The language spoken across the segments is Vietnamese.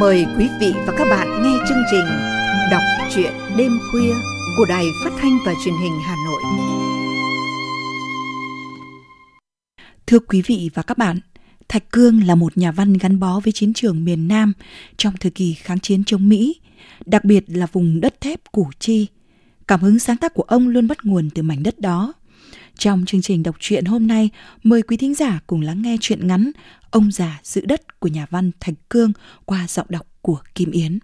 Mời quý vị và các bạn nghe chương trình Đọc truyện đêm khuya của Đài Phát thanh và Truyền hình Hà Nội. Thưa quý vị và các bạn, Thạch Cương là một nhà văn gắn bó với chiến trường miền Nam trong thời kỳ kháng chiến chống Mỹ, đặc biệt là vùng đất thép Củ Chi. Cảm hứng sáng tác của ông luôn bắt nguồn từ mảnh đất đó. Trong chương trình đọc truyện hôm nay, mời quý thính giả cùng lắng nghe truyện ngắn Ông già giữ đất của nhà văn Thạch Cương qua giọng đọc của Kim Yến.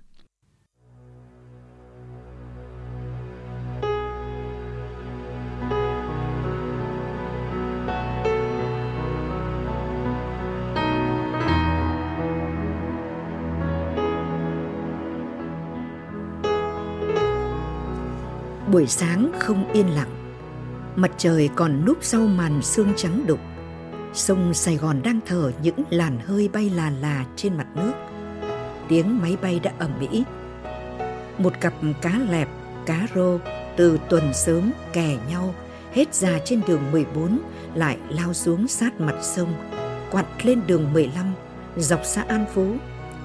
Buổi sáng không yên lặng Mặt trời còn núp sau màn sương trắng đục. Sông Sài Gòn đang thở những làn hơi bay là là trên mặt nước. Tiếng máy bay đã ẩm mỹ Một cặp cá lẹp, cá rô từ tuần sớm kè nhau Hết ra trên đường 14 lại lao xuống sát mặt sông quặt lên đường 15 dọc xã An Phú.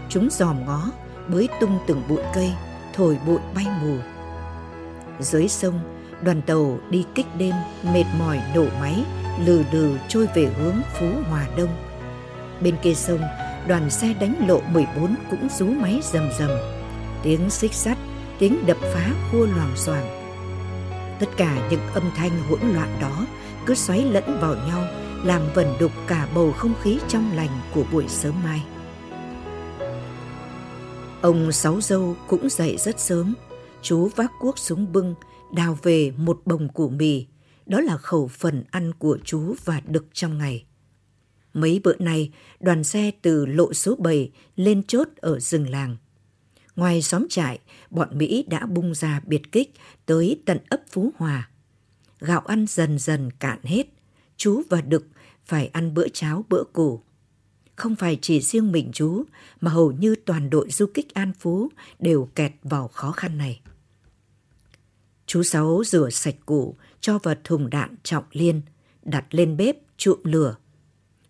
Chúng dòm ngó bới tung từng bụi cây thổi bụi bay mù. Dưới sông đoàn tàu đi kích đêm mệt mỏi nổ máy lừ đừ trôi về hướng phú hòa đông. Bên kia sông đoàn xe đánh lộ 14 cũng rú máy rầm rầm. Tiếng xích sắt tiếng đập phá khua loàng xoàng. Tất cả những âm thanh hỗn loạn đó cứ xoáy lẫn vào nhau làm vẩn đục cả bầu không khí trong lành của buổi sớm mai. Ông sáu dâu cũng dậy rất sớm. Chú vác cuốc xuống bưng, đào về một bồng củ mì. Đó là khẩu phần ăn của chú và đực trong ngày. Mấy bữa nay, đoàn xe từ lộ số 7 lên chốt ở rừng làng. Ngoài xóm trại, bọn Mỹ đã bung ra biệt kích tới tận ấp Phú Hòa. Gạo ăn dần dần cạn hết, chú và Đực phải ăn bữa cháo bữa củ. Không phải chỉ riêng mình chú, mà hầu như toàn đội du kích An Phú đều kẹt vào khó khăn này. Chú Sáu rửa sạch củ, cho vào thùng đạn trọng liên, đặt lên bếp trụm lửa.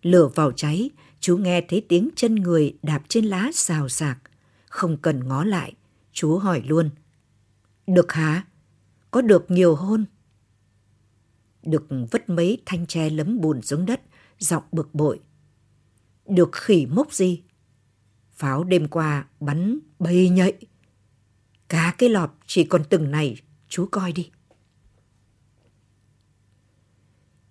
Lửa vào cháy, chú nghe thấy tiếng chân người đạp trên lá xào xạc. Không cần ngó lại, chú hỏi luôn. Được hả? Có được nhiều hôn? Được vất mấy thanh tre lấm bùn xuống đất, giọng bực bội. Được khỉ mốc gì? Pháo đêm qua bắn bay nhạy. Cả cái lọp chỉ còn từng này chú coi đi.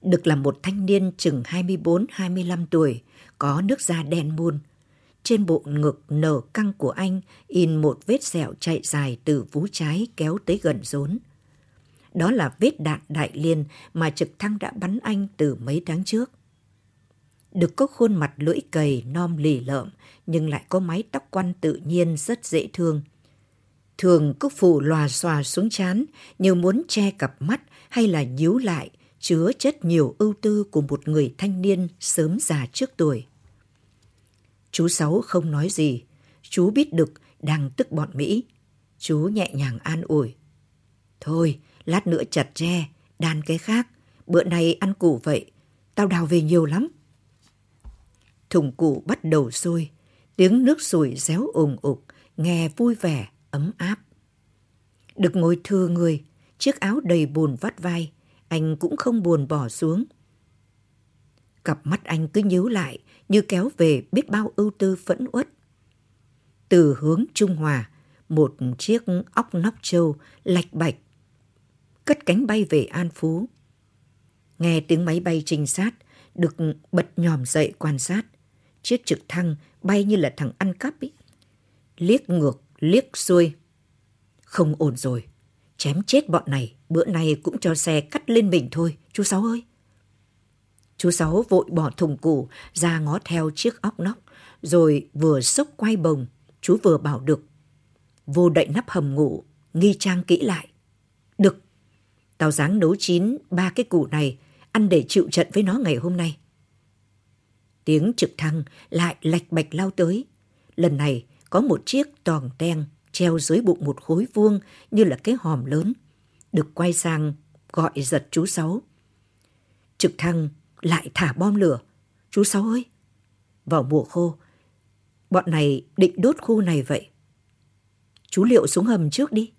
Được là một thanh niên chừng 24-25 tuổi, có nước da đen muôn. Trên bộ ngực nở căng của anh in một vết sẹo chạy dài từ vú trái kéo tới gần rốn. Đó là vết đạn đại liên mà trực thăng đã bắn anh từ mấy tháng trước. Được có khuôn mặt lưỡi cầy non lì lợm nhưng lại có mái tóc quăn tự nhiên rất dễ thương – thường cứ phủ lòa xòa xuống chán như muốn che cặp mắt hay là nhíu lại, chứa chất nhiều ưu tư của một người thanh niên sớm già trước tuổi. Chú Sáu không nói gì, chú biết được đang tức bọn Mỹ. Chú nhẹ nhàng an ủi. Thôi, lát nữa chặt tre, đan cái khác, bữa nay ăn củ vậy, tao đào về nhiều lắm. Thùng củ bắt đầu sôi, tiếng nước sủi réo ủng ục, nghe vui vẻ ấm áp. Được ngồi thừa người, chiếc áo đầy bùn vắt vai, anh cũng không buồn bỏ xuống. Cặp mắt anh cứ nhíu lại như kéo về biết bao ưu tư phẫn uất. Từ hướng Trung Hòa, một chiếc óc nóc trâu lạch bạch, cất cánh bay về An Phú. Nghe tiếng máy bay trinh sát, được bật nhòm dậy quan sát. Chiếc trực thăng bay như là thằng ăn cắp ấy. Liếc ngược liếc xuôi. Không ổn rồi, chém chết bọn này, bữa nay cũng cho xe cắt lên mình thôi, chú Sáu ơi. Chú Sáu vội bỏ thùng củ ra ngó theo chiếc óc nóc, rồi vừa sốc quay bồng, chú vừa bảo được. Vô đậy nắp hầm ngủ, nghi trang kỹ lại. Được, tao dáng nấu chín ba cái củ này, ăn để chịu trận với nó ngày hôm nay. Tiếng trực thăng lại lạch bạch lao tới. Lần này có một chiếc tòng đen treo dưới bụng một khối vuông như là cái hòm lớn. Được quay sang gọi giật chú Sáu. Trực thăng lại thả bom lửa. Chú Sáu ơi! Vào mùa khô, Bọn này định đốt khu này vậy. Chú liệu xuống hầm trước đi.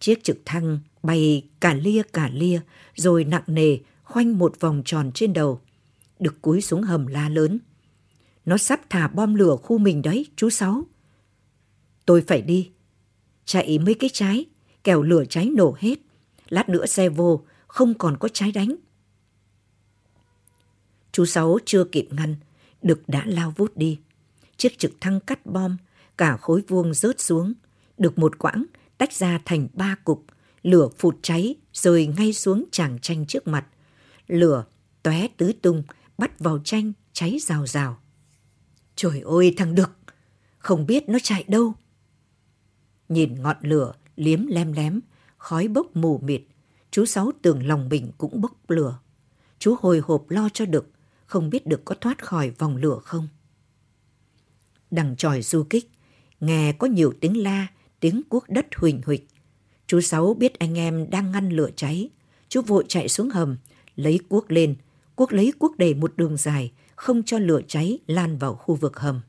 Chiếc trực thăng bay cả lia cả lia rồi nặng nề khoanh một vòng tròn trên đầu. Được cúi xuống hầm la lớn. Nó sắp thả bom lửa khu mình đấy, chú Sáu. Tôi phải đi. Chạy mấy cái trái, kẻo lửa cháy nổ hết. Lát nữa xe vô, không còn có trái đánh. Chú Sáu chưa kịp ngăn, Đực đã lao vút đi. Chiếc trực thăng cắt bom, cả khối vuông rớt xuống. Được một quãng, tách ra thành ba cục. Lửa phụt cháy, rồi ngay xuống chàng tranh trước mặt. Lửa tóe tứ tung, bắt vào tranh, cháy rào rào. Trời ơi thằng Đực, không biết nó chạy đâu. Nhìn ngọn lửa liếm lem lém, khói bốc mù mịt, chú Sáu tưởng lòng mình cũng bốc lửa. Chú hồi hộp lo cho Đực, không biết Đực có thoát khỏi vòng lửa không. Đằng tròi du kích, nghe có nhiều tiếng la, tiếng cuốc đất huỳnh huỳnh. Chú Sáu biết anh em đang ngăn lửa cháy. Chú vội chạy xuống hầm, lấy cuốc lên. Cuốc lấy cuốc đầy một đường dài, không cho lửa cháy lan vào khu vực hầm.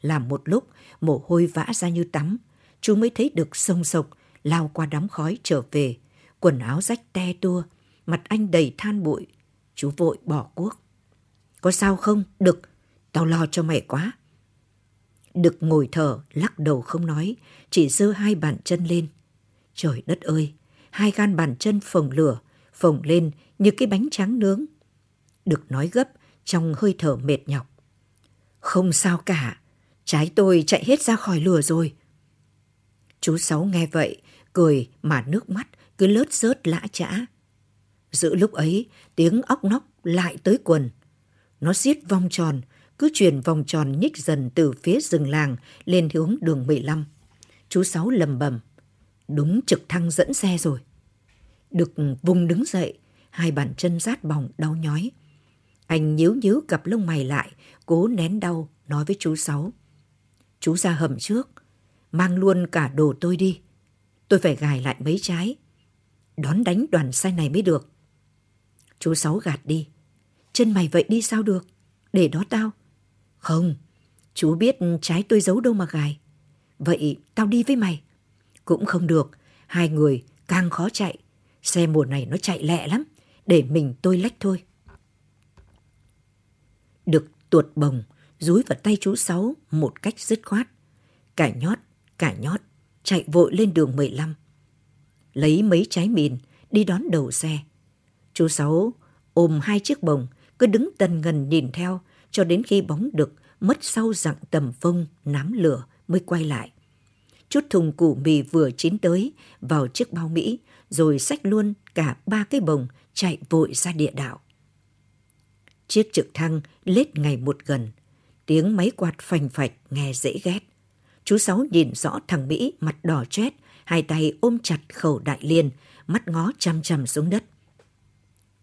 Làm một lúc, mồ hôi vã ra như tắm, chú mới thấy được sông sộc, lao qua đám khói trở về. Quần áo rách te tua, mặt anh đầy than bụi. Chú vội bỏ cuốc. Có sao không? Đực, tao lo cho mày quá. Đực ngồi thở, lắc đầu không nói, chỉ giơ hai bàn chân lên. Trời đất ơi, hai gan bàn chân phồng lửa, phồng lên như cái bánh tráng nướng. Đực nói gấp, trong hơi thở mệt nhọc. Không sao cả, trái tôi chạy hết ra khỏi lửa rồi. Chú Sáu nghe vậy, cười mà nước mắt cứ lớt rớt lã chã. Giữa lúc ấy, tiếng óc nóc lại tới quần. Nó xiết vòng tròn, cứ chuyển vòng tròn nhích dần từ phía rừng làng lên hướng đường 15. Chú Sáu lầm bầm. Đúng trực thăng dẫn xe rồi. Được vùng đứng dậy, hai bàn chân rát bỏng đau nhói. Anh nhíu nhíu cặp lông mày lại, cố nén đau, nói với chú Sáu. Chú ra hầm trước, mang luôn cả đồ tôi đi. Tôi phải gài lại mấy trái. Đón đánh đoàn xe này mới được. Chú Sáu gạt đi. Chân mày vậy đi sao được? Để đó tao. Không, chú biết trái tôi giấu đâu mà gài. Vậy tao đi với mày. Cũng không được, hai người càng khó chạy. Xe mùa này nó chạy lẹ lắm, để mình tôi lách thôi. Được tuột bồng, rúi vào tay chú Sáu một cách dứt khoát. Cả nhót, cả nhót, chạy vội lên đường 15. Lấy mấy trái mìn, đi đón đầu xe. Chú Sáu ôm hai chiếc bồng, cứ đứng tần ngần nhìn theo, cho đến khi bóng đực mất sau dặng tầm phông nám lửa mới quay lại. Chút thùng củ mì vừa chín tới vào chiếc bao Mỹ rồi xách luôn cả ba cái bồng chạy vội ra địa đạo. Chiếc trực thăng lết ngày một gần, tiếng máy quạt phành phạch nghe dễ ghét. Chú Sáu nhìn rõ thằng Mỹ mặt đỏ chét, hai tay ôm chặt khẩu đại liên, mắt ngó chăm chăm xuống đất.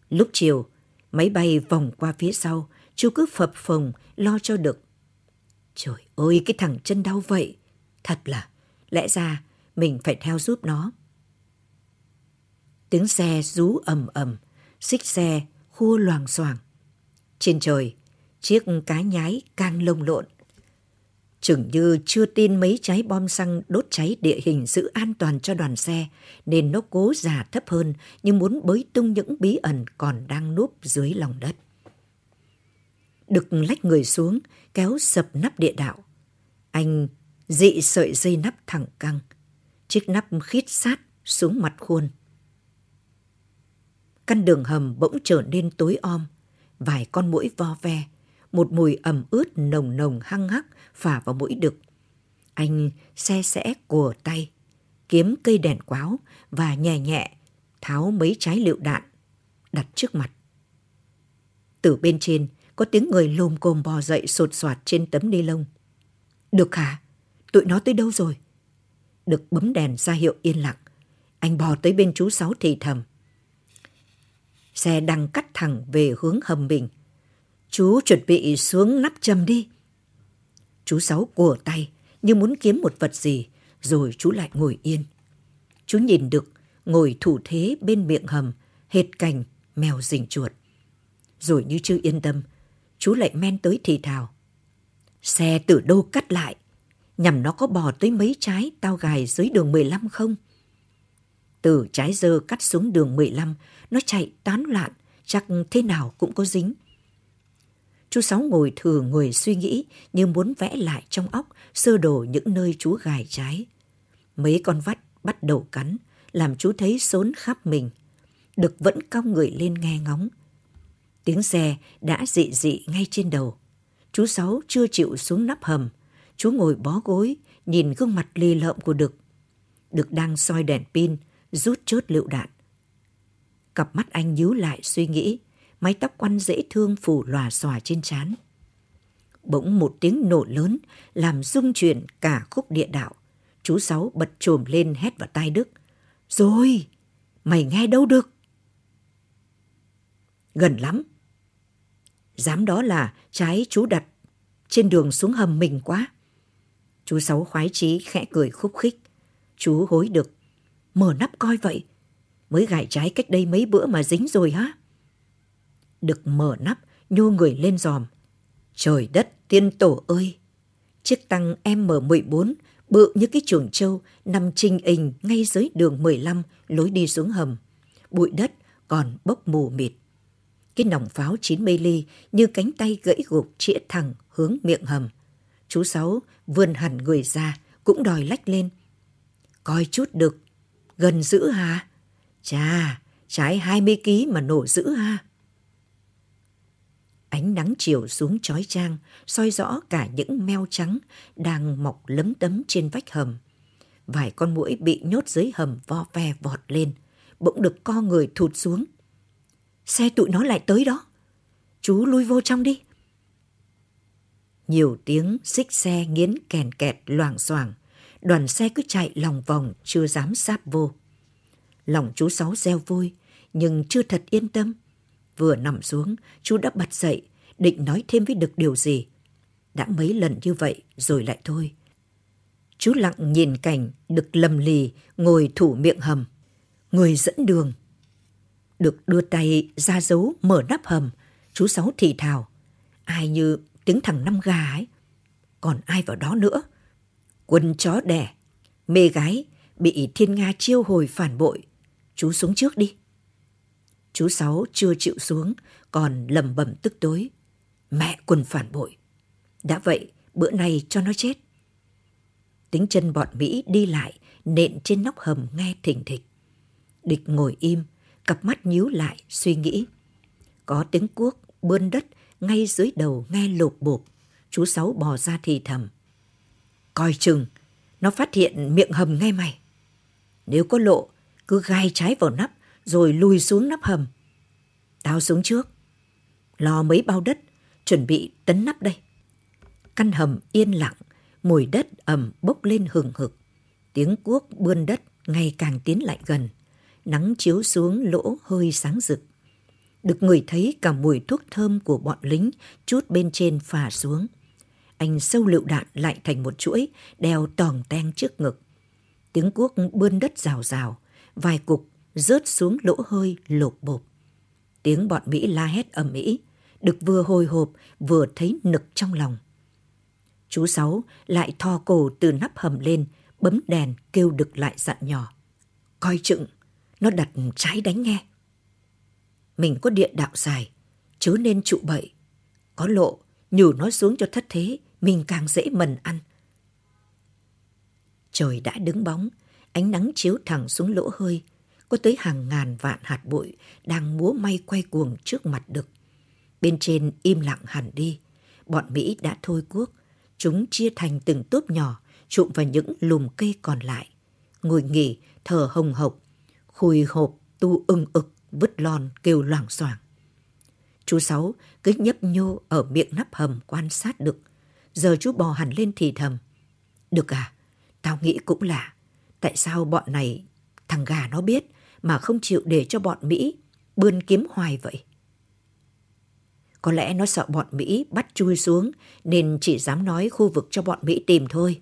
Lúc chiều, máy bay vòng qua phía sau, chú cứ phập phồng lo cho được. Trời ơi, cái thằng chân đau vậy. Thật là, lẽ ra mình phải theo giúp nó. Tiếng xe rú ầm ầm, xích xe khua loàng xoàng. Trên trời, chiếc cá nhái càng lông lộn. Chừng như chưa tin mấy trái bom xăng đốt cháy địa hình giữ an toàn cho đoàn xe, nên nó cố giả thấp hơn nhưng muốn bới tung những bí ẩn còn đang núp dưới lòng đất. Đực lách người xuống, kéo sập nắp địa đạo. Anh dị sợi dây nắp thẳng căng. Chiếc nắp khít sát xuống mặt khuôn. Căn đường hầm bỗng trở nên tối om. Vài con mũi vo ve. Một mùi ẩm ướt nồng nồng hăng hắc phả vào mũi đực. Anh xe sẽ của tay, kiếm cây đèn quáo và nhẹ nhẹ tháo mấy trái lựu đạn đặt trước mặt. Từ bên trên, có tiếng người lồm cồm bò dậy sột soạt trên tấm ni lông. Được hả? Tụi nó tới đâu rồi? Được bấm đèn ra hiệu yên lặng. Anh bò tới bên chú Sáu thì thầm. Xe đang cắt thẳng về hướng hầm mình. Chú chuẩn bị xuống nắp châm đi. Chú Sáu của tay như muốn kiếm một vật gì, rồi chú lại ngồi yên. Chú nhìn được ngồi thủ thế bên miệng hầm, hệt cành, mèo rình chuột. Rồi như chưa yên tâm, chú lại men tới thì thào. Xe từ đâu cắt lại? Nhằm nó có bò tới mấy trái tao gài dưới đường 15 không? Từ trái dơ cắt xuống đường 15, nó chạy tán loạn, chắc thế nào cũng có dính. Chú Sáu ngồi thừa người suy nghĩ như muốn vẽ lại trong óc sơ đồ những nơi chú gài trái. Mấy con vắt bắt đầu cắn, làm chú thấy sốn khắp mình. Đực vẫn cong người lên nghe ngóng. Tiếng xe đã dị dị ngay trên đầu. Chú Sáu chưa chịu xuống nắp hầm. Chú ngồi bó gối, nhìn gương mặt lì lợm của Đực. Đực đang soi đèn pin, rút chốt lựu đạn. Cặp mắt anh nhíu lại suy nghĩ, mái tóc quăn dễ thương phủ lòa xòa trên trán. Bỗng một tiếng nổ lớn làm rung chuyển cả khúc địa đạo. Chú Sáu bật trồm lên hét vào tai Đức. Rồi, mày nghe đâu được? Gần lắm. Dám đó là trái chú đặt trên đường xuống hầm mình quá. Chú Sáu khoái chí khẽ cười khúc khích. Chú hối được. Mở nắp coi vậy. Mới gài trái cách đây mấy bữa mà dính rồi hả? Đực mở nắp, nhô người lên giòm. Trời đất, tiên tổ ơi! Chiếc tăng M14 bự như cái chuồng trâu nằm trình hình ngay dưới đường 15 lối đi xuống hầm. Bụi đất còn bốc mù mịt. Cái nòng pháo 90 ly như cánh tay gãy gục chĩa thẳng hướng miệng hầm. Chú Sáu vươn hẳn người ra, cũng đòi lách lên. Coi chút được, gần dữ hả? Chà, trái 20 ký mà nổ dữ ha. Ánh nắng chiều xuống chói chang, soi rõ cả những meo trắng đang mọc lấm tấm trên vách hầm. Vài con mũi bị nhốt dưới hầm vo ve vọt lên, bỗng được co người thụt xuống. Xe tụi nó lại tới đó. Chú lui vô trong đi. Nhiều tiếng xích xe nghiến kèn kẹt loảng xoảng. Đoàn xe cứ chạy lòng vòng chưa dám sáp vô. Lòng chú Sáu reo vui, nhưng chưa thật yên tâm. Vừa nằm xuống, chú đã bật dậy, định nói thêm với Đực điều gì. Đã mấy lần như vậy rồi lại thôi. Chú lặng nhìn cảnh Đực lầm lì ngồi thủ miệng hầm. Người dẫn đường. Đực đưa tay ra dấu mở nắp hầm. Chú Sáu thì thào. Ai như tiếng thằng năm gà ấy. Còn ai vào đó nữa? Quân chó đẻ. Mê gái bị thiên Nga chiêu hồi phản bội. Chú xuống trước đi. Chú Sáu chưa chịu xuống, còn lầm bầm tức tối. Mẹ quần phản bội. Đã vậy, bữa nay cho nó chết. Tính chân bọn Mỹ đi lại, nện trên nóc hầm nghe thình thịch. Địch ngồi im, cặp mắt nhíu lại, suy nghĩ. Có tiếng cuốc bươn đất ngay dưới đầu nghe lột bộp. Chú Sáu bò ra thì thầm. Coi chừng, nó phát hiện miệng hầm ngay mày. Nếu có lộ, cứ gai trái vào nắp, rồi lùi xuống nắp hầm. Tao xuống trước. Lò mấy bao đất, chuẩn bị tấn nắp đây. Căn hầm yên lặng, mùi đất ẩm bốc lên hừng hực. Tiếng cuốc bươn đất ngày càng tiến lại gần. Nắng chiếu xuống lỗ hơi sáng rực. Được người thấy cả mùi thuốc thơm của bọn lính chút bên trên phả xuống. Anh sâu lựu đạn lại thành một chuỗi, đeo tòng ten trước ngực. Tiếng cuốc bươn đất rào rào, vài cục rớt xuống lỗ hơi lột bột. Tiếng bọn Mỹ la hét ầm ĩ, Đực vừa hồi hộp vừa thấy nực trong lòng. Chú Sáu lại thò cổ từ nắp hầm lên, bấm đèn kêu Đực lại dặn nhỏ. Coi chừng, nó đặt trái đánh nghe. Mình có điện đạo dài, chớ nên trụ bậy. Có lộ, nhủ nó xuống cho thất thế, mình càng dễ mần ăn. Trời đã đứng bóng, ánh nắng chiếu thẳng xuống lỗ hơi, có tới hàng ngàn vạn hạt bụi đang múa may quay cuồng trước mặt đực. Bên trên im lặng hẳn đi, bọn Mỹ đã thôi cuốc, chúng chia thành từng tốp nhỏ, trụm vào những lùm cây còn lại. Ngồi nghỉ, thở hồng hộc, khùi hộp, tu ưng ực, vứt lon kêu loảng xoảng. Chú Sáu cứ nhấp nhô ở miệng nắp hầm quan sát được. Giờ chú bò hẳn lên thì thầm. Được à, tao nghĩ cũng là. Tại sao bọn này, thằng gà nó biết, mà không chịu để cho bọn Mỹ bươn kiếm hoài vậy? Có lẽ nó sợ bọn Mỹ bắt chui xuống nên chỉ dám nói khu vực cho bọn Mỹ tìm thôi.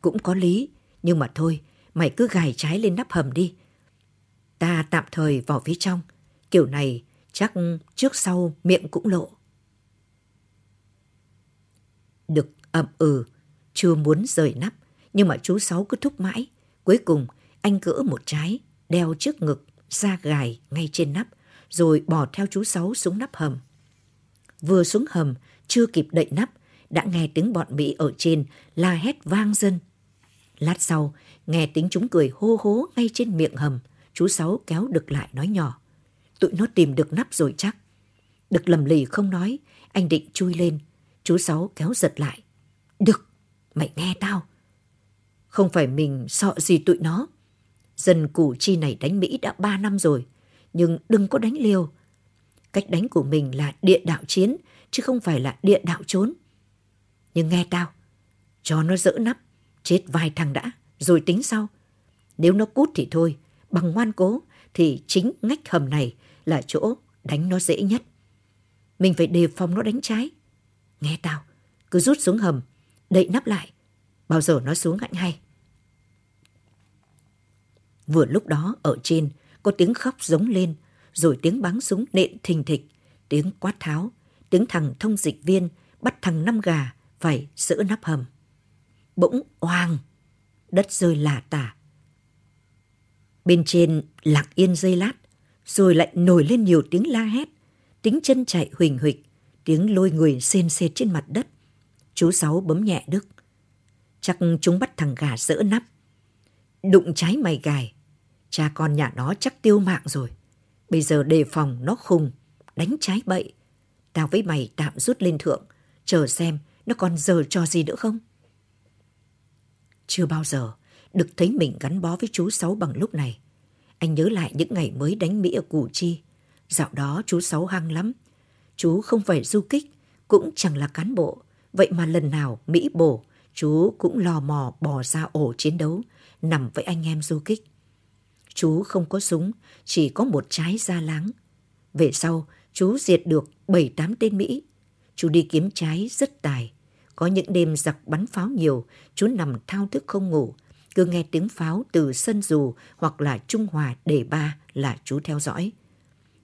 Cũng có lý, nhưng mà thôi, mày cứ gài trái lên nắp hầm đi. Ta tạm thời vào phía trong, kiểu này chắc trước sau miệng cũng lộ. Đực ậm ừ, chưa muốn rời nắp, nhưng mà chú Sáu cứ thúc mãi. Cuối cùng, anh gỡ một trái, đeo trước ngực, ra gài ngay trên nắp, rồi bỏ theo chú Sáu xuống nắp hầm. Vừa xuống hầm, chưa kịp đậy nắp, đã nghe tiếng bọn Mỹ ở trên la hét vang dân. Lát sau, nghe tiếng chúng cười hô hố ngay trên miệng hầm, chú Sáu kéo Đực lại nói nhỏ. Tụi nó tìm được nắp rồi chắc. Đực lầm lì không nói, anh định chui lên. Chú Sáu kéo giật lại. được mày nghe tao. Không phải mình sợ gì tụi nó. Dân củ chi này đánh Mỹ đã ba năm rồi, nhưng đừng có đánh liều. Cách đánh của mình là địa đạo chiến, chứ không phải là địa đạo trốn. Nhưng nghe tao, cho nó dỡ nắp, chết vài thằng đã, rồi tính sau. Nếu nó cút thì thôi, bằng ngoan cố thì chính ngách hầm này là chỗ đánh nó dễ nhất. Mình phải đề phòng nó đánh trái. Nghe tao, cứ rút xuống hầm, đậy nắp lại. Bao giờ nó xuống hạnh hay. Vừa lúc đó ở trên có tiếng khóc giống lên, rồi tiếng bắn súng nện thình thịch, tiếng quát tháo, tiếng thằng thông dịch viên bắt thằng năm gà phải sỡ nắp hầm. Bỗng oang, đất rơi lả tả. Bên trên lặng yên dây lát, rồi lại nổi lên nhiều tiếng la hét, tiếng chân chạy huỳnh huỵch, tiếng lôi người xên xệt trên mặt đất. Chú Sáu bấm nhẹ Đức. Chắc chúng bắt thằng gà dỡ nắp. Đụng trái mày gài. Cha con nhà nó chắc tiêu mạng rồi. Bây giờ đề phòng nó khùng, đánh trái bậy. Tao với mày tạm rút lên thượng, chờ xem nó còn giờ cho gì nữa không? Chưa bao giờ được thấy mình gắn bó với chú Sáu bằng lúc này. Anh nhớ lại những ngày mới đánh Mỹ ở Củ Chi. Dạo đó chú Sáu hăng lắm. Chú không phải du kích, cũng chẳng là cán bộ. Vậy mà lần nào Mỹ bổ, chú cũng lò mò bò ra ổ chiến đấu, nằm với anh em du kích. Chú không có súng, chỉ có một trái da láng. Về sau, chú diệt được 7-8 tên Mỹ. Chú đi kiếm trái rất tài. Có những đêm giặc bắn pháo nhiều, chú nằm thao thức không ngủ. Cứ nghe tiếng pháo từ sân dù hoặc là Trung Hòa để ba là chú theo dõi.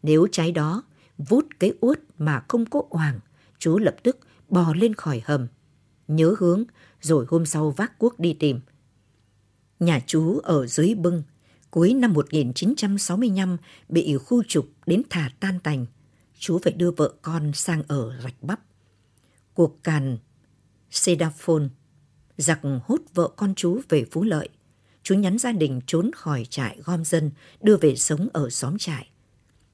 Nếu trái đó vút cái uất mà không có oàng, chú lập tức bò lên khỏi hầm. Nhớ hướng, rồi hôm sau vác cuốc đi tìm. Nhà chú ở dưới bưng, cuối năm 1965 bị khu trục đến thả tan tành. Chú phải đưa vợ con sang ở Rạch Bắp. Cuộc càn Sedaphone, giặc hút vợ con chú về Phú Lợi. Chú nhắn gia đình trốn khỏi trại gom dân, đưa về sống ở xóm trại.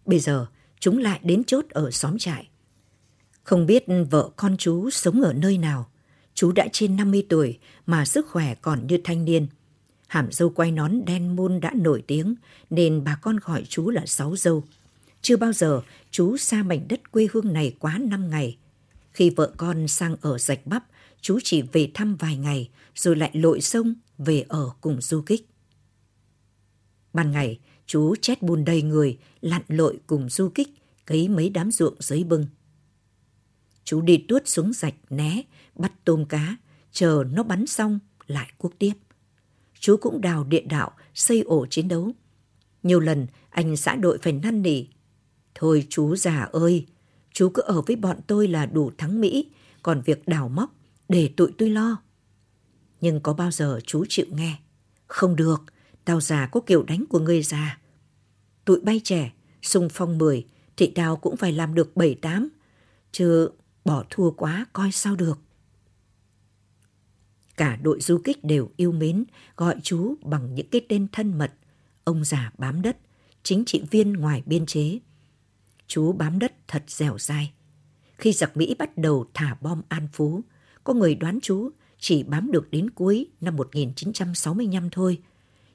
Bây giờ, chúng lại đến chốt ở xóm trại. Không biết vợ con chú sống ở nơi nào. Chú đã trên 50 tuổi mà sức khỏe còn như thanh niên. Hàm dâu quay nón đen môn đã nổi tiếng nên bà con gọi chú là Sáu Dâu. Chưa bao giờ chú xa mảnh đất quê hương này quá 5 ngày. Khi vợ con sang ở rạch bắp, chú chỉ về thăm vài ngày rồi lại lội sông về ở cùng du kích. Ban ngày, chú chét bùn đầy người, lặn lội cùng du kích, cấy mấy đám ruộng dưới bưng. Chú đi tuốt xuống rạch né, bắt tôm cá, chờ nó bắn xong lại cuốc tiếp. Chú cũng đào địa đạo, xây ổ chiến đấu. Nhiều lần anh xã đội phải năn nỉ. Thôi chú già ơi, chú cứ ở với bọn tôi là đủ thắng Mỹ, còn việc đào móc để tụi tôi lo. Nhưng có bao giờ chú chịu nghe? Không được, tao già có kiểu đánh của người già. Tụi bay trẻ, sung phong 10, thì tao cũng phải làm được 7-8. Chứ bỏ thua quá coi sao được. Cả đội du kích đều yêu mến, gọi chú bằng những cái tên thân mật. Ông già bám đất, chính trị viên ngoài biên chế. Chú bám đất thật dẻo dai. Khi giặc Mỹ bắt đầu thả bom An Phú, có người đoán chú chỉ bám được đến cuối năm 1965 thôi.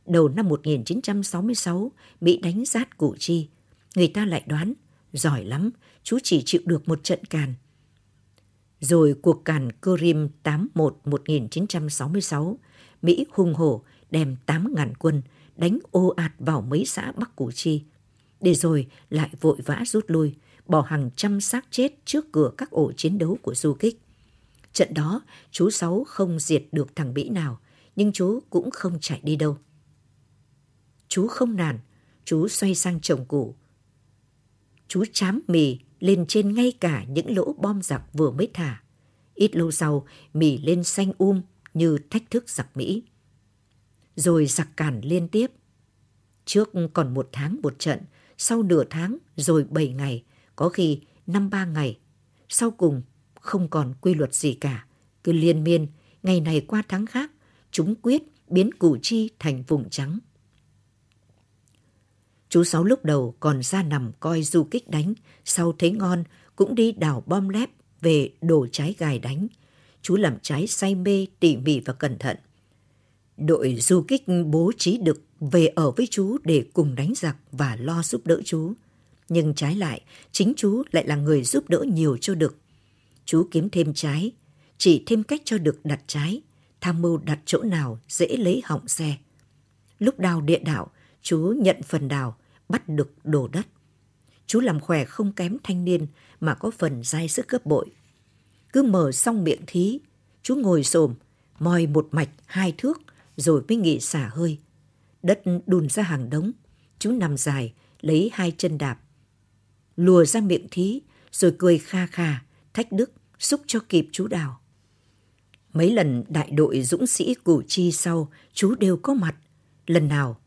Đầu năm 1966, bị đánh giát Củ Chi. Người ta lại đoán, giỏi lắm, chú chỉ chịu được một trận càn. Rồi cuộc càn Kurim 81-1966, Mỹ hung hổ đem 8.000 quân đánh ô ạt vào mấy xã Bắc Củ Chi. Để rồi lại vội vã rút lui, bỏ hàng trăm xác chết trước cửa các ổ chiến đấu của du kích. Trận đó, chú Sáu không diệt được thằng Mỹ nào, nhưng chú cũng không chạy đi đâu. Chú không nản, chú xoay sang trồng củ. Chú chám mì lên trên ngay cả những lỗ bom giặc vừa mới thả. Ít lâu sau, mì lên xanh um như thách thức giặc Mỹ. Rồi giặc cản liên tiếp. Trước còn một tháng một trận, sau nửa tháng rồi bảy ngày, có khi năm ba ngày. Sau cùng không còn quy luật gì cả, cứ liên miên, ngày này qua tháng khác, chúng quyết biến Củ Chi thành vùng trắng. Chú Sáu lúc đầu còn ra nằm coi du kích đánh, sau thấy ngon cũng đi đào bom lép về đổ trái gài đánh. Chú làm trái say mê, tỉ mỉ và cẩn thận. Đội du kích bố trí được về ở với chú để cùng đánh giặc và lo giúp đỡ chú. Nhưng trái lại, chính chú lại là người giúp đỡ nhiều cho được Chú kiếm thêm trái, chỉ thêm cách cho được đặt trái, tham mưu đặt chỗ nào dễ lấy hỏng xe. Lúc đào địa đạo, chú nhận phần đào, bắt được đồ đất. Chú làm khỏe không kém thanh niên mà có phần dai sức gấp bội. Cứ mở xong miệng thí, chú ngồi xồm, moi một mạch hai thước rồi mới nghỉ xả hơi. Đất đùn ra hàng đống, chú nằm dài, lấy hai chân đạp. Lùa ra miệng thí, rồi cười kha kha, thách đức, xúc cho kịp chú đào. Mấy lần đại đội dũng sĩ củ chi sau, chú đều có mặt. Lần nào,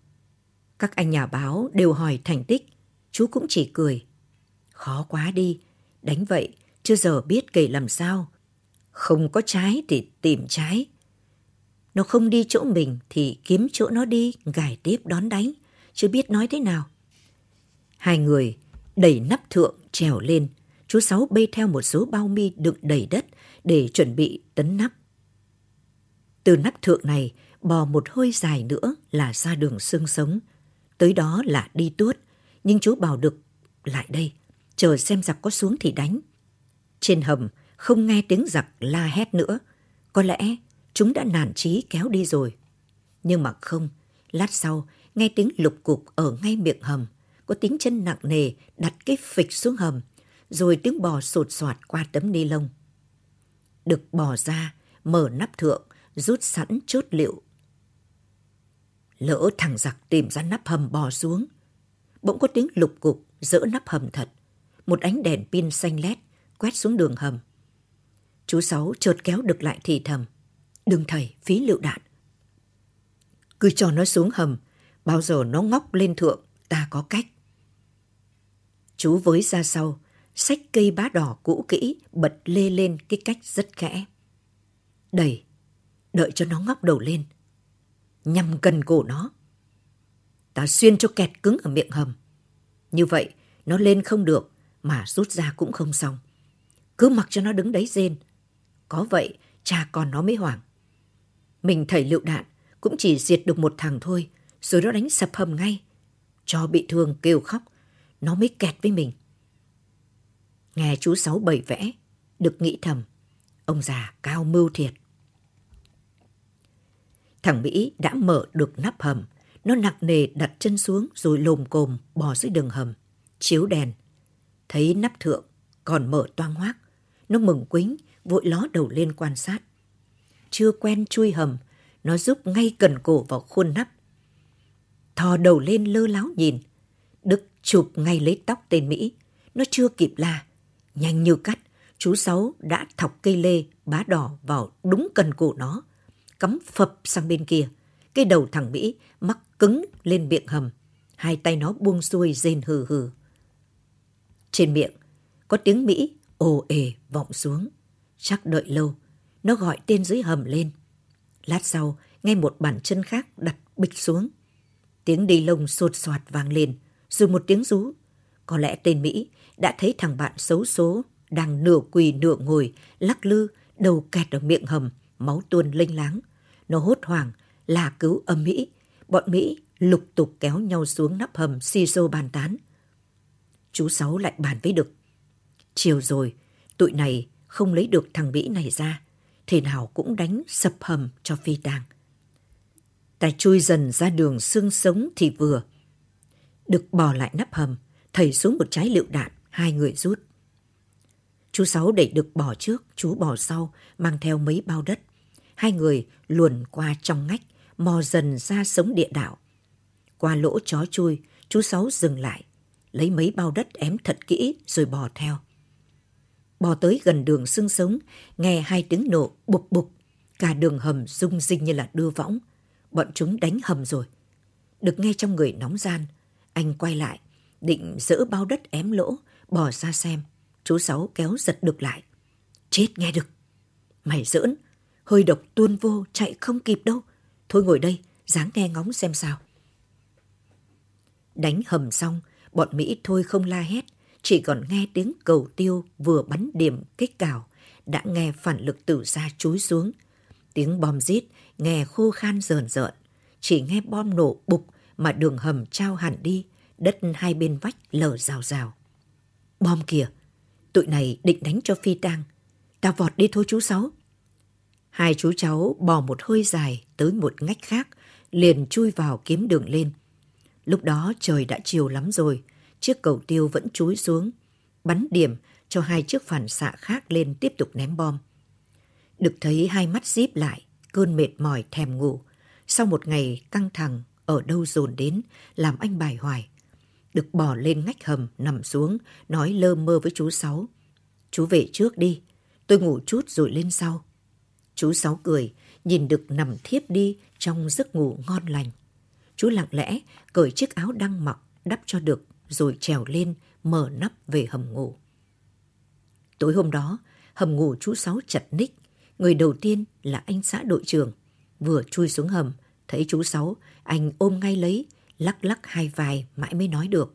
các anh nhà báo đều hỏi thành tích, chú cũng chỉ cười. Khó quá đi, đánh vậy, chưa giờ biết kể làm sao. Không có trái thì tìm trái. Nó không đi chỗ mình thì kiếm chỗ nó đi, gài tiếp đón đánh, chưa biết nói thế nào. Hai người đẩy nắp thượng trèo lên, chú Sáu bê theo một số bao mi đựng đầy đất để chuẩn bị tấn nắp. Từ nắp thượng này, bò một hơi dài nữa là ra đường xương sống. Tới đó là đi tuốt, nhưng chú bảo được lại đây, chờ xem giặc có xuống thì đánh. Trên hầm, không nghe tiếng giặc la hét nữa. Có lẽ chúng đã nản trí kéo đi rồi. Nhưng mà không, lát sau, nghe tiếng lục cục ở ngay miệng hầm, có tiếng chân nặng nề đặt cái phịch xuống hầm, rồi tiếng bò sột soạt qua tấm ni lông. được bò ra, mở nắp thượng, rút sẵn chốt liệu. Lỡ thằng giặc tìm ra nắp hầm bò xuống. Bỗng có tiếng lục cục dỡ nắp hầm thật. Một ánh đèn pin xanh lét quét xuống đường hầm. Chú Sáu chợt kéo được lại thì thầm. Đừng thầy, phí lựu đạn. Cứ cho nó xuống hầm, bao giờ nó ngóc lên thượng, ta có cách. Chú với ra sau, sách cây bá đỏ cũ kỹ bật lê lên cái cách rất khẽ. Đẩy, đợi cho nó ngóc đầu lên. Nhằm gần cổ nó. Ta xuyên cho kẹt cứng ở miệng hầm. Như vậy, nó lên không được, mà rút ra cũng không xong. Cứ mặc cho nó đứng đấy rên. Có vậy, cha con nó mới hoảng. Mình thầy lựu đạn, cũng chỉ diệt được một thằng thôi, rồi nó đánh sập hầm ngay. Cho bị thương kêu khóc, nó mới kẹt với mình. Nghe chú Sáu bày vẽ, được nghĩ thầm, ông già cao mưu thiệt. Thằng Mỹ đã mở được nắp hầm, nó nặng nề đặt chân xuống rồi lồm cồm bò dưới đường hầm, chiếu đèn. Thấy nắp thượng còn mở toang hoác, nó mừng quính, vội ló đầu lên quan sát. Chưa quen chui hầm, nó giúp ngay cần cổ vào khuôn nắp. Thò đầu lên lơ láo nhìn. Đức chụp ngay lấy tóc tên Mỹ. Nó chưa kịp la. Nhanh như cắt, chú Sáu đã thọc cây lê bá đỏ vào đúng cần cổ nó. Cắm phập sang bên kia. Cái đầu thằng Mỹ mắc cứng lên miệng hầm. Hai tay nó buông xuôi rên hừ hừ. Trên miệng, có tiếng Mỹ ồ ề vọng xuống. Chắc đợi lâu, nó gọi tên dưới hầm lên. Lát sau, nghe một bàn chân khác đặt bịch xuống. Tiếng đi lông sột soạt vang lên, rồi một tiếng rú. Có lẽ tên Mỹ đã thấy thằng bạn xấu số đang nửa quỳ nửa ngồi, lắc lư, đầu kẹt ở miệng hầm, máu tuôn lênh láng. Nó hốt hoảng, là cứu âm Mỹ. Bọn Mỹ lục tục kéo nhau xuống nắp hầm xì xô bàn tán. Chú Sáu lại bàn với Đực. Chiều rồi, tụi này không lấy được thằng Mỹ này ra, thế nào cũng đánh sập hầm cho phi tang. Ta chui dần ra đường xương sống thì vừa. Đực bò lại nắp hầm, thầy xuống một trái lựu đạn, hai người rút. Chú Sáu đẩy đực bò trước, chú bò sau, mang theo mấy bao đất. Hai người luồn qua trong ngách, mò dần ra sống địa đạo. Qua lỗ chó chui, chú Sáu dừng lại, lấy mấy bao đất ém thật kỹ rồi bò theo. bò tới gần đường xương sống, nghe hai tiếng nổ bục bục, cả đường hầm rung rinh như là đưa võng. Bọn chúng đánh hầm rồi. Được nghe trong người nóng gian, anh quay lại, định dỡ bao đất ém lỗ, bò ra xem. Chú Sáu kéo giật được lại. Chết nghe được. Mày giỡn, hơi độc tuôn vô, chạy không kịp đâu. Thôi ngồi đây, dáng nghe ngóng xem sao. Đánh hầm xong, bọn Mỹ thôi không la hét, chỉ còn nghe tiếng cầu tiêu vừa bắn điểm kích cào, đã nghe phản lực từ xa chúi xuống. Tiếng bom rít nghe khô khan rờn rợn, chỉ nghe bom nổ bục mà đường hầm trao hẳn đi, đất hai bên vách lở rào rào. Bom kìa, tụi này định đánh cho phi tang. Ta vọt đi thôi chú Sáu. Hai chú cháu bò một hơi dài tới một ngách khác, liền chui vào kiếm đường lên. Lúc đó trời đã chiều lắm rồi, chiếc cầu tiêu vẫn chúi xuống, bắn điểm cho hai chiếc phản xạ khác lên tiếp tục ném bom. Được thấy hai mắt díp lại, cơn mệt mỏi thèm ngủ. Sau một ngày căng thẳng, ở đâu dồn đến, làm anh bài hoài. Được bỏ lên ngách hầm, nằm xuống, nói lơ mơ với chú Sáu. Chú về trước đi, tôi ngủ chút rồi lên sau. Chú Sáu cười, nhìn được nằm thiếp đi trong giấc ngủ ngon lành. Chú lặng lẽ cởi chiếc áo đang mặc đắp cho được rồi trèo lên mở nắp về hầm ngủ. Tối hôm đó, hầm ngủ chú Sáu chặt ních. Người đầu tiên là anh xã đội trưởng. Vừa chui xuống hầm, thấy chú Sáu, anh ôm ngay lấy, lắc lắc hai vai mãi mới nói được.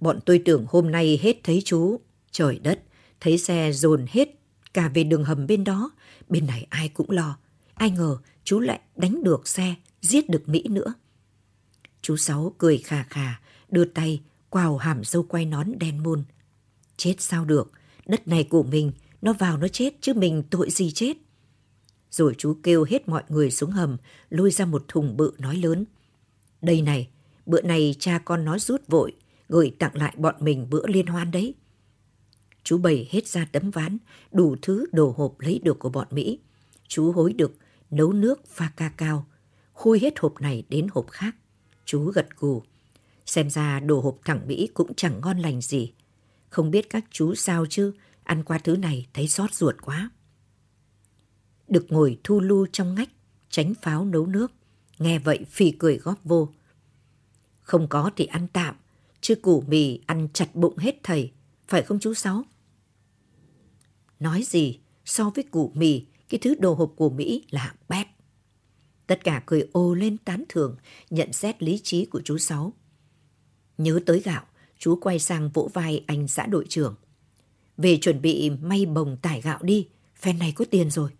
Bọn tôi tưởng hôm nay hết thấy chú. Trời đất, thấy xe dồn hết cả về đường hầm bên đó. Bên này ai cũng lo. Ai ngờ chú lại đánh được xe, giết được Mỹ nữa. Chú Sáu cười khà khà, đưa tay quào hàm dâu quay nón đen môn. Chết sao được, đất này của mình, nó vào nó chết chứ mình tội gì chết. Rồi chú kêu hết mọi người xuống hầm, lôi ra một thùng bự nói lớn. Đây này, bữa này cha con nói rút vội, gửi tặng lại bọn mình bữa liên hoan đấy. Chú bày hết ra tấm ván, đủ thứ đồ hộp lấy được của bọn Mỹ. Chú hối được, nấu nước pha ca cao, khui hết hộp này đến hộp khác. Chú gật gù. Xem ra đồ hộp thẳng Mỹ cũng chẳng ngon lành gì. Không biết các chú sao chứ, ăn qua thứ này thấy xót ruột quá. Được ngồi thu lu trong ngách, tránh pháo nấu nước. Nghe vậy phì cười góp vô. Không có thì ăn tạm, chứ củ mì ăn chặt bụng hết thầy, phải không chú Sáu? Nói gì, so với củ mì, cái thứ đồ hộp của Mỹ là hạng bét. Tất cả cười ô lên tán thưởng, nhận xét lý trí của chú Sáu. Nhớ tới gạo, chú quay sang vỗ vai anh xã đội trưởng. Về chuẩn bị may bồng tải gạo đi, phen này có tiền rồi.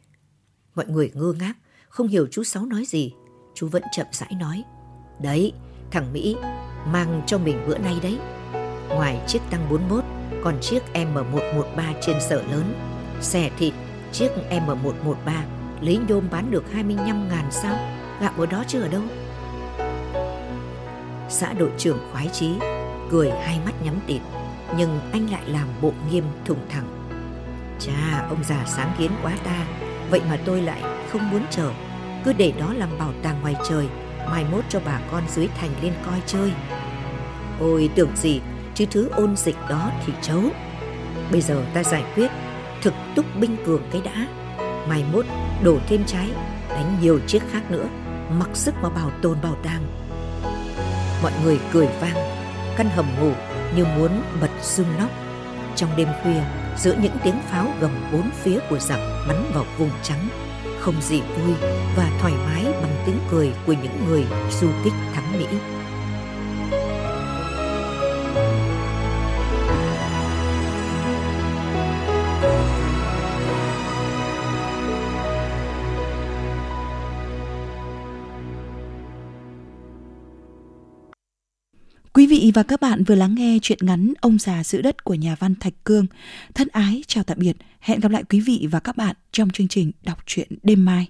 Mọi người ngơ ngác, không hiểu chú Sáu nói gì. Chú vẫn chậm rãi nói. Đấy, thằng Mỹ mang cho mình bữa nay đấy. Ngoài chiếc tăng 41, còn chiếc M113 trên sở lớn. Xẻ thịt, chiếc M113 lấy nhôm bán được 25 ngàn sao? Gạo ở đó chứ ở đâu? Xã đội trưởng khoái chí, cười hai mắt nhắm tịt, nhưng anh lại làm bộ nghiêm thùng thẳng. Chà, ông già sáng kiến quá ta, vậy mà tôi lại không muốn chờ. Cứ để đó làm bảo tàng ngoài trời, mai mốt cho bà con dưới thành lên coi chơi. Ôi tưởng gì, chứ thứ ôn dịch đó thì chấu. Bây giờ ta giải quyết, thực túc binh cường cái đã. Mai mốt đổ thêm trái, đánh nhiều chiếc khác nữa, mặc sức mà bảo tồn bảo tàng mọi người cười vang căn hầm ngủ như muốn bật rung nóc trong đêm khuya giữa những tiếng pháo gầm bốn phía của giặc bắn vào vùng trắng không gì vui và thoải mái bằng tiếng cười của những người du kích thắng mỹ. Vị và các bạn vừa lắng nghe chuyện ngắn Ông già giữ đất của nhà văn Thạch Cương. Thân ái chào tạm biệt, hẹn gặp lại quý vị và các bạn trong chương trình đọc truyện đêm mai.